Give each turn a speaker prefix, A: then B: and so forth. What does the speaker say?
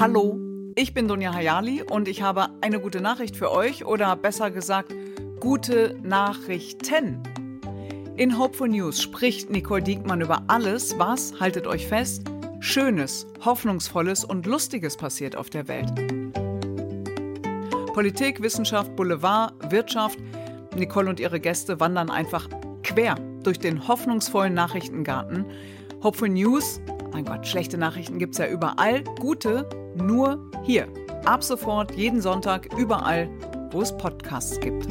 A: Hallo, ich bin Dunja Hayali und ich habe eine gute Nachricht für euch oder besser gesagt, gute Nachrichten. In Hopeful News spricht Nicole Diekmann über alles, was, haltet euch fest, Schönes, Hoffnungsvolles und Lustiges passiert auf der Welt. Politik, Wissenschaft, Boulevard, Wirtschaft. Nicole und ihre Gäste wandern einfach quer durch den hoffnungsvollen Nachrichtengarten. Hopeful News, mein Gott, schlechte Nachrichten gibt es ja überall, gute nur hier. Ab sofort jeden Sonntag überall, wo es Podcasts gibt.